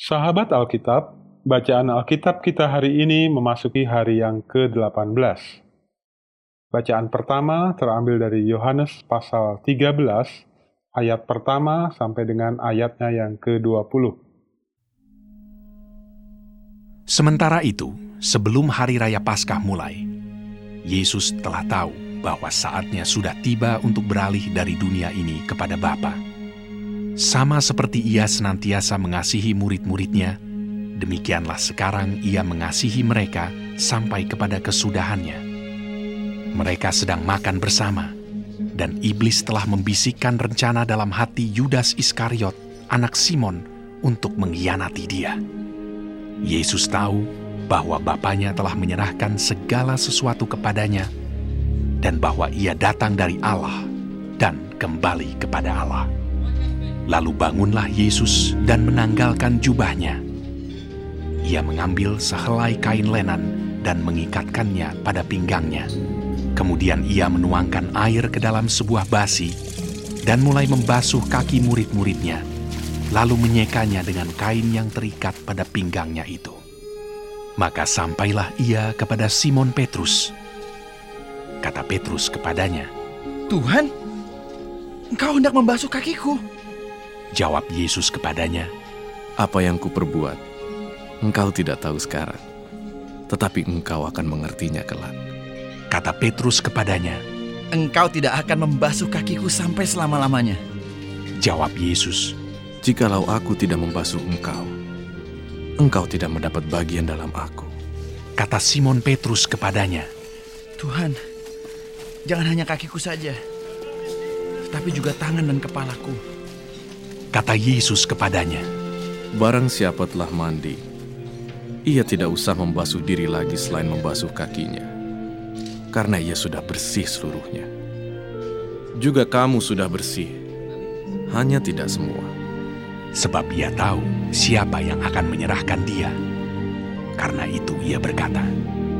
Sahabat Alkitab, bacaan Alkitab kita hari ini memasuki hari yang ke-18. Bacaan pertama terambil dari Yohanes pasal 13, ayat pertama sampai dengan ayatnya yang ke-20. Sementara itu, sebelum hari raya Paskah mulai, Yesus telah tahu bahwa saatnya sudah tiba untuk beralih dari dunia ini kepada Bapa. Sama seperti ia senantiasa mengasihi murid-muridnya, demikianlah sekarang ia mengasihi mereka sampai kepada kesudahannya. Mereka sedang makan bersama, dan iblis telah membisikkan rencana dalam hati Yudas Iskariot, anak Simon, untuk mengkhianati dia. Yesus tahu bahwa Bapaknya telah menyerahkan segala sesuatu kepadanya, dan bahwa ia datang dari Allah dan kembali kepada Allah. Lalu bangunlah Yesus dan menanggalkan jubahnya. Ia mengambil sehelai kain lenan dan mengikatkannya pada pinggangnya. Kemudian ia menuangkan air ke dalam sebuah basi dan mulai membasuh kaki murid-muridnya, lalu menyekanya dengan kain yang terikat pada pinggangnya itu. Maka sampailah ia kepada Simon Petrus. Kata Petrus kepadanya, Tuhan, engkau hendak membasuh kakiku. Jawab Yesus kepadanya, Apa yang kuperbuat, engkau tidak tahu sekarang, tetapi engkau akan mengertinya kelak. Kata Petrus kepadanya, Engkau tidak akan membasuh kakiku sampai selama-lamanya. Jawab Yesus, Jikalau aku tidak membasuh engkau, engkau tidak mendapat bagian dalam aku. Kata Simon Petrus kepadanya, Tuhan, jangan hanya kakiku saja, tapi juga tangan dan kepalaku. Kata Yesus kepadanya, Barang siapa telah mandi, ia tidak usah membasuh diri lagi selain membasuh kakinya, karena ia sudah bersih seluruhnya. Juga kamu sudah bersih, hanya tidak semua. sebab ia tahu siapa yang akan menyerahkan dia. Karena itu ia berkata,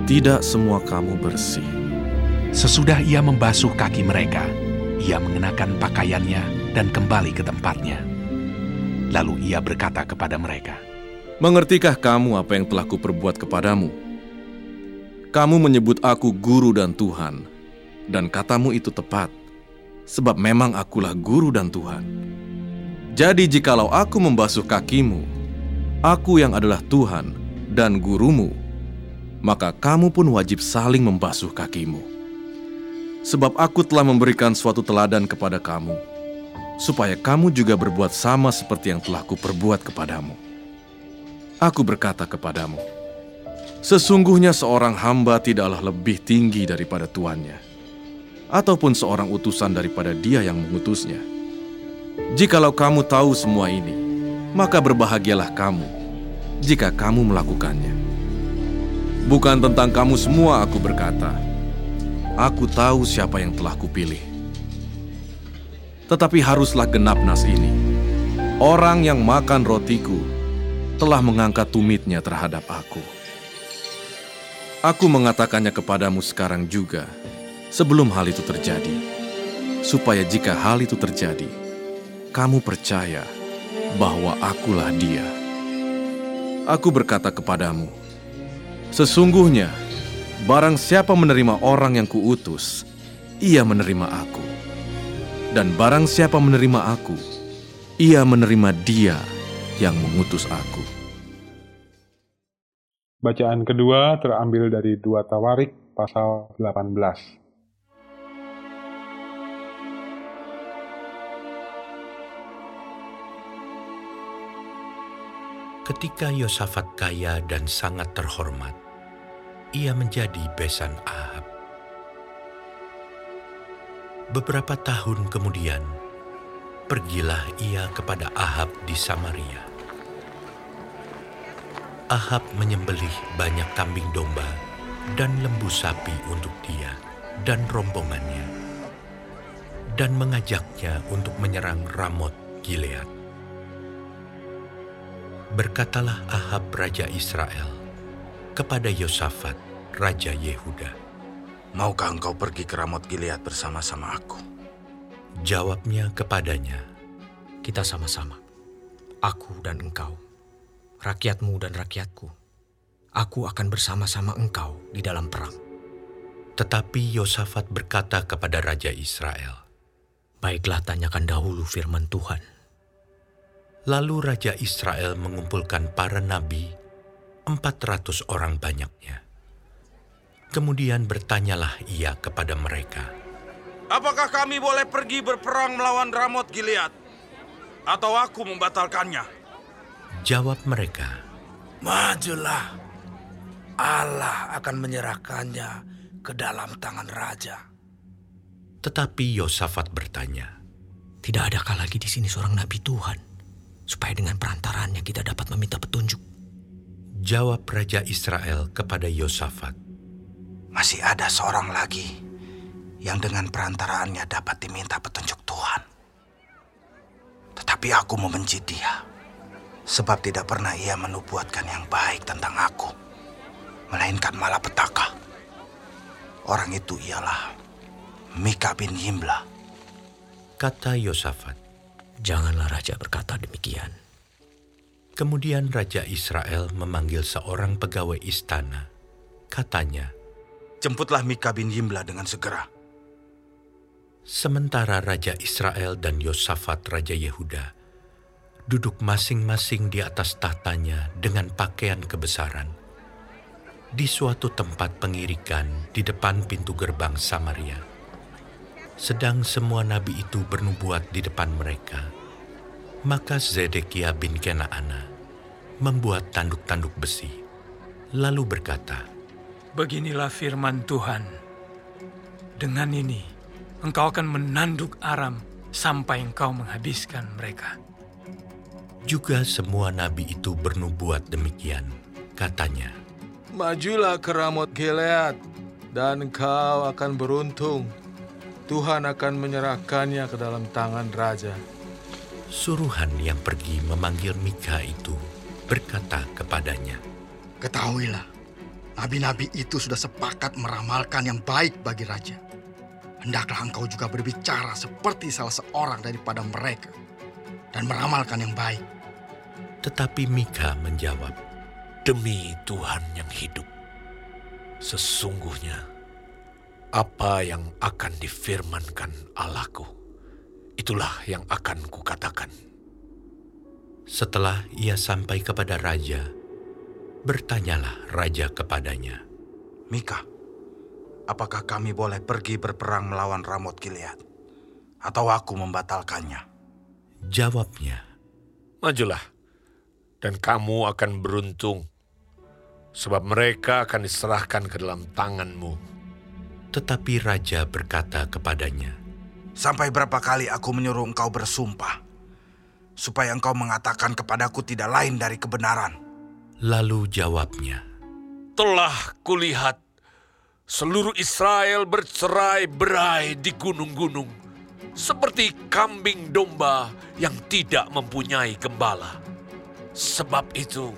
Tidak semua kamu bersih. sesudah ia membasuh kaki mereka, ia mengenakan pakaiannya dan kembali ke tempatnya. Lalu ia berkata kepada mereka, Mengertikah kamu apa yang telah kuperbuat kepadamu? Kamu menyebut aku guru dan Tuhan, dan katamu itu tepat, sebab memang akulah guru dan Tuhan. Jadi jikalau aku membasuh kakimu, aku yang adalah Tuhan dan gurumu, maka kamu pun wajib saling membasuh kakimu. Sebab aku telah memberikan suatu teladan kepada kamu, supaya kamu juga berbuat sama seperti yang telah kuperbuat kepadamu. Aku berkata kepadamu, sesungguhnya seorang hamba tidaklah lebih tinggi daripada tuannya, ataupun seorang utusan daripada dia yang mengutusnya. Jikalau kamu tahu semua ini, maka berbahagialah kamu jika kamu melakukannya. Bukan tentang kamu semua aku berkata, aku tahu siapa yang telah kupilih. Tetapi haruslah genap nas ini. Orang yang makan rotiku telah mengangkat tumitnya terhadap aku. Aku mengatakannya kepadamu sekarang juga, sebelum hal itu terjadi, supaya jika hal itu terjadi, kamu percaya bahwa akulah dia. Aku berkata kepadamu, sesungguhnya barang siapa menerima orang yang kuutus, ia menerima aku. Dan barang siapa menerima aku, ia menerima dia yang mengutus aku. Bacaan kedua terambil dari dua Tawarik pasal 18. Ketika Yosafat kaya dan sangat terhormat, ia menjadi besan Ahab. Beberapa tahun kemudian, pergilah ia kepada Ahab di Samaria. Ahab menyembelih banyak kambing domba dan lembu sapi untuk dia dan rombongannya, dan mengajaknya untuk menyerang Ramot Gilead. Berkatalah Ahab Raja Israel kepada Yosafat Raja Yehuda. Maukah engkau pergi ke Ramot Gilead bersama-sama aku? Jawabnya kepadanya, Kita sama-sama, aku dan engkau. rakyatmu dan rakyatku. Aku akan bersama-sama engkau di dalam perang. Tetapi Yosafat berkata kepada Raja Israel, Baiklah tanyakan dahulu firman Tuhan. Lalu Raja Israel mengumpulkan para nabi, empat ratus orang banyaknya. Kemudian bertanyalah ia kepada mereka, Apakah kami boleh pergi berperang melawan Ramot Gilead? Atau aku membatalkannya? Jawab mereka, Majulah, Allah akan menyerahkannya ke dalam tangan raja. Tetapi Yosafat bertanya, Tidak adakah lagi di sini seorang nabi Tuhan, supaya dengan perantarannya kita dapat meminta petunjuk? Jawab Raja Israel kepada Yosafat, Masih ada seorang lagi yang dengan perantaraannya dapat diminta petunjuk Tuhan. Tetapi aku membenci dia, sebab tidak pernah ia menubuatkan yang baik tentang aku, melainkan malah petaka. Orang itu ialah Mika bin Yimla. kata Yosafat. Janganlah raja berkata demikian. Kemudian Raja Israel memanggil seorang pegawai istana. Katanya, Jemputlah Mika bin Yimla dengan segera. sementara Raja Israel dan Yosafat Raja Yehuda duduk masing-masing di atas tahtanya dengan pakaian kebesaran di suatu tempat pengirikan di depan pintu gerbang Samaria. Sedang semua nabi itu bernubuat di depan mereka. Maka Zedekia bin Kenaana membuat tanduk-tanduk besi, lalu berkata, Beginilah firman Tuhan. Dengan ini, engkau akan menanduk Aram sampai engkau menghabiskan mereka. Juga semua nabi itu bernubuat demikian. Katanya, Majulah ke Ramot Gilead, dan kau akan beruntung. Tuhan akan menyerahkannya ke dalam tangan raja. suruhan yang pergi memanggil Mika itu berkata kepadanya, Ketahuilah, nabi-nabi itu sudah sepakat meramalkan yang baik bagi raja. Hendaklah engkau juga berbicara seperti salah seorang daripada mereka dan meramalkan yang baik. Tetapi Mika menjawab, Demi Tuhan yang hidup, sesungguhnya apa yang akan difirmankan Allahku, itulah yang akan kukatakan. Setelah ia sampai kepada raja, bertanyalah raja kepadanya, Mika, apakah kami boleh pergi berperang melawan Ramot Gilead? Atau aku membatalkannya? Jawabnya, Majulah, dan kamu akan beruntung, sebab mereka akan diserahkan ke dalam tanganmu. Tetapi raja berkata kepadanya, Sampai berapa kali aku menyuruh engkau bersumpah, supaya engkau mengatakan kepadaku tidak lain dari kebenaran. Lalu jawabnya, Telah kulihat seluruh Israel bercerai-berai di gunung-gunung, seperti kambing domba yang tidak mempunyai gembala. Sebab itu,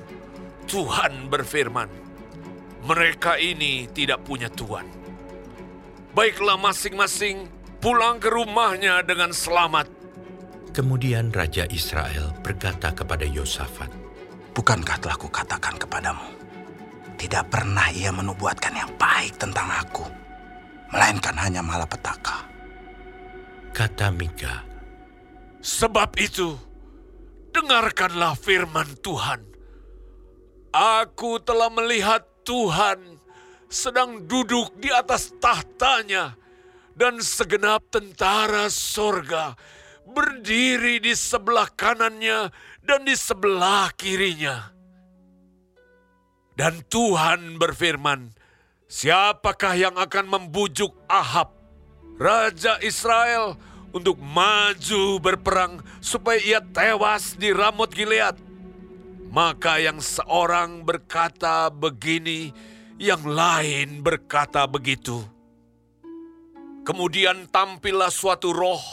Tuhan berfirman, mereka ini tidak punya Tuhan. Baiklah masing-masing pulang ke rumahnya dengan selamat. Kemudian Raja Israel berkata kepada Yosafat, Bukankah telah kukatakan kepadamu, tidak pernah ia menubuatkan yang baik tentang aku, melainkan hanya malapetaka. Kata Mika, Sebab itu, dengarkanlah firman Tuhan. Aku telah melihat Tuhan sedang duduk di atas tahtanya, dan segenap tentara sorga berdiri di sebelah kanannya dan di sebelah kirinya. Dan Tuhan berfirman, siapakah yang akan membujuk Ahab, Raja Israel, untuk maju berperang supaya ia tewas di Ramot Gilead? Maka yang seorang berkata begini, yang lain berkata begitu. Kemudian tampillah suatu roh,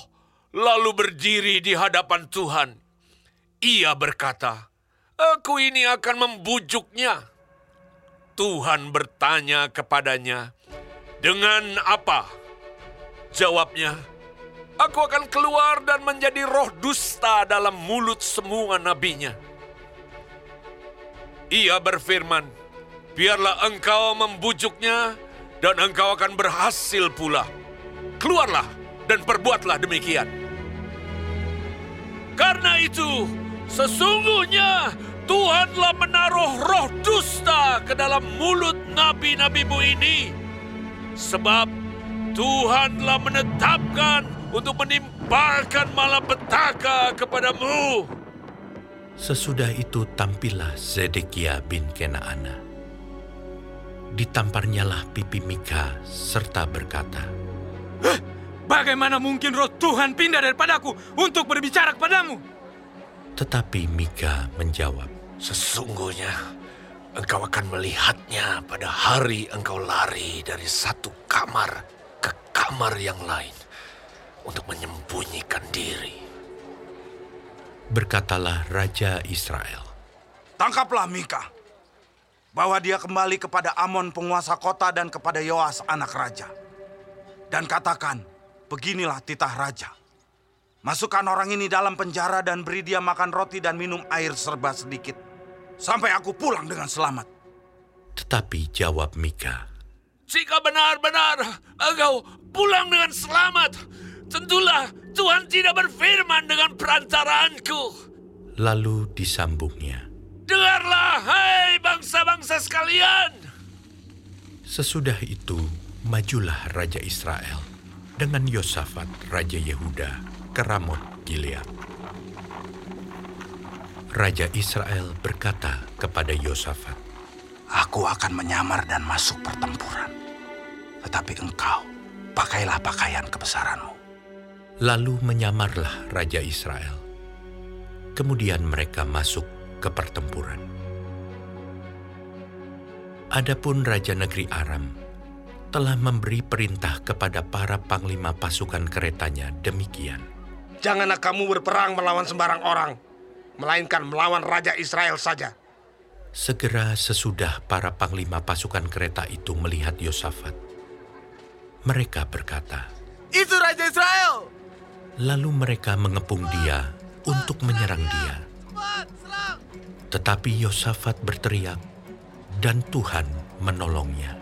lalu berdiri di hadapan Tuhan. Ia berkata, Aku ini akan membujuknya. Tuhan bertanya kepadanya, Dengan apa? Jawabnya, Aku akan keluar dan menjadi roh dusta dalam mulut semua nabinya. Ia berfirman, biarlah engkau membujuknya dan engkau akan berhasil pula. Keluarlah dan perbuatlah demikian. Karena itu, sesungguhnya Tuhan telah menaruh roh dusta ke dalam mulut nabi-nabimu ini. Sebab Tuhan telah menetapkan untuk menimpakan malapetaka kepadamu. Sesudah itu tampillah Zedekia bin Kenaana. Ditamparnyalah pipi Mika serta berkata, Bagaimana mungkin roh Tuhan pindah daripadaku untuk berbicara kepadamu? Tetapi Mika menjawab, Sesungguhnya engkau akan melihatnya pada hari engkau lari dari satu kamar ke kamar yang lain untuk menyembunyikan diri. Berkatalah Raja Israel, Tangkaplah Mika, bawa dia kembali kepada Amon penguasa kota dan kepada Yoas anak raja. Dan katakan, beginilah titah raja. Masukkan orang ini dalam penjara dan beri dia makan roti dan minum air serba sedikit. Sampai aku pulang dengan selamat. Tetapi jawab Mika, Jika benar-benar engkau pulang dengan selamat, tentulah Tuhan tidak berfirman dengan perantaranku. Lalu disambungnya. Dengarlah, hai bangsa-bangsa sekalian. Sesudah itu, majulah Raja Israel dengan Yosafat, Raja Yehuda, ke Ramot Gilead. Raja Israel berkata kepada Yosafat, Aku akan menyamar dan masuk pertempuran. Tetapi engkau, pakailah pakaian kebesaranmu. Lalu menyamarlah Raja Israel. Kemudian mereka masuk ke pertempuran. Adapun Raja Negeri Aram telah memberi perintah kepada para panglima pasukan keretanya demikian. Janganlah kamu berperang melawan sembarang orang, melainkan melawan Raja Israel saja. Segera sesudah para panglima pasukan kereta itu melihat Yosafat, mereka berkata, Itu Raja Israel! Lalu mereka mengepung dia untuk menyerang dia. Tetapi Yosafat berteriak, dan Tuhan menolongnya.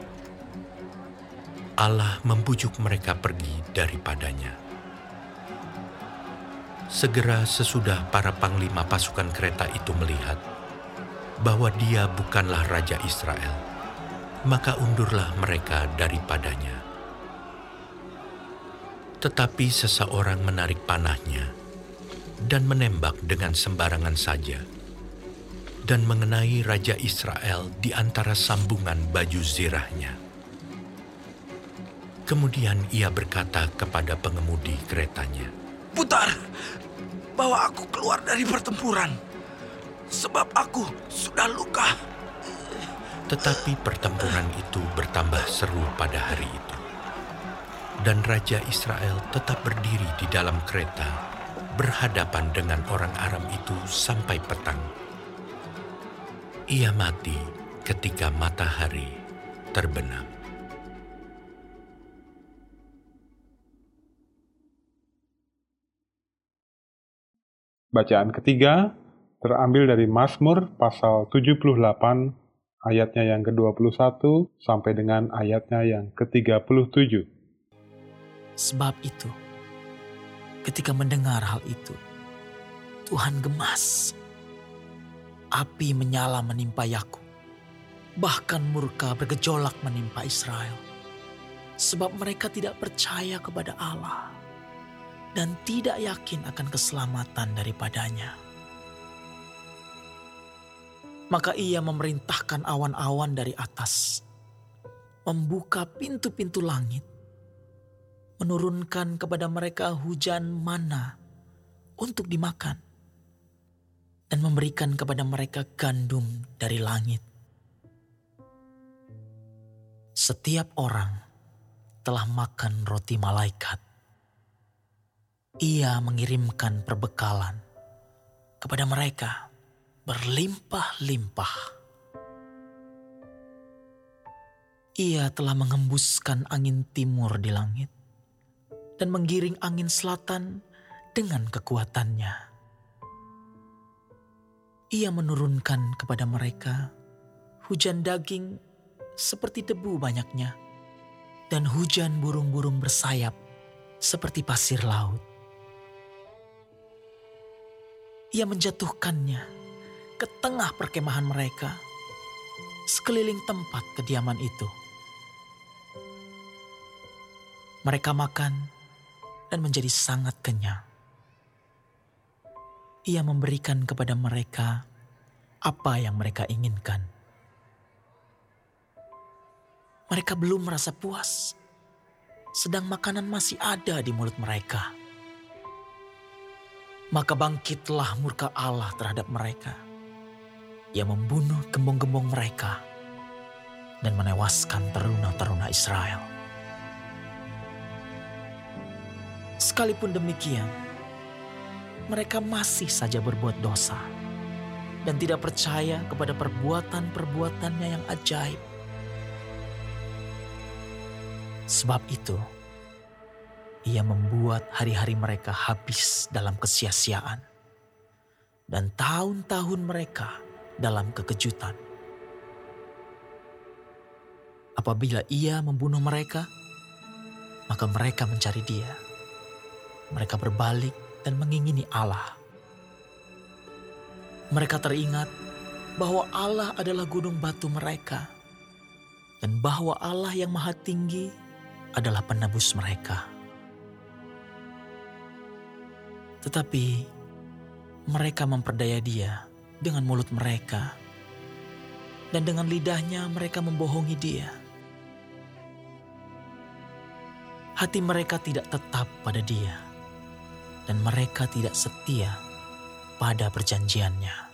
Allah membujuk mereka pergi daripadanya. Segera sesudah para panglima pasukan kereta itu melihat bahwa dia bukanlah Raja Israel, maka undurlah mereka daripadanya. Tetapi seseorang menarik panahnya dan menembak dengan sembarangan saja dan mengenai Raja Israel di antara sambungan baju zirahnya. Kemudian ia berkata kepada pengemudi keretanya, Putar, bawa aku keluar dari pertempuran. Sebab aku sudah luka. Tetapi pertempuran itu bertambah seru pada hari itu. Dan Raja Israel tetap berdiri di dalam kereta, berhadapan dengan orang Aram itu sampai petang. Ia mati ketika matahari terbenam. Bacaan ketiga terambil dari Mazmur pasal 78 ayatnya yang ke-21 sampai dengan ayatnya yang ke-37. Sebab itu, ketika mendengar hal itu, Tuhan gemas. Api menyala menimpa Yakub, bahkan murka bergejolak menimpa Israel. Sebab mereka tidak percaya kepada Allah dan tidak yakin akan keselamatan daripadanya. Maka ia memerintahkan awan-awan dari atas, membuka pintu-pintu langit, menurunkan kepada mereka hujan mana untuk dimakan, dan memberikan kepada mereka gandum dari langit. Setiap orang telah makan roti malaikat. Ia mengirimkan perbekalan kepada mereka berlimpah-limpah. Ia telah mengembuskan angin timur di langit dan menggiring angin selatan dengan kekuatannya. Ia menurunkan kepada mereka hujan daging seperti debu banyaknya, dan hujan burung-burung bersayap seperti pasir laut. Ia menjatuhkannya ke tengah perkemahan mereka, sekeliling tempat kediaman itu. Mereka makan dan menjadi sangat kenyang. Ia memberikan kepada mereka apa yang mereka inginkan. Mereka belum merasa puas, sedang makanan masih ada di mulut mereka. Maka bangkitlah murka Allah terhadap mereka. Ia membunuh gembong-gembong mereka dan menewaskan teruna-teruna Israel. Sekalipun demikian, mereka masih saja berbuat dosa dan tidak percaya kepada perbuatan-perbuatannya yang ajaib. Sebab itu, ia membuat hari-hari mereka habis dalam kesia-siaan dan tahun-tahun mereka dalam kekejutan. Apabila ia membunuh mereka, maka mereka mencari dia. Mereka berbalik dan mengingini Allah. Mereka teringat bahwa Allah adalah gunung batu mereka, dan bahwa Allah yang Maha Tinggi adalah penebus mereka. Tetapi mereka memperdaya Dia dengan mulut mereka, dan dengan lidahnya mereka membohongi Dia. Hati mereka tidak tetap pada Dia dan mereka tidak setia pada perjanjiannya.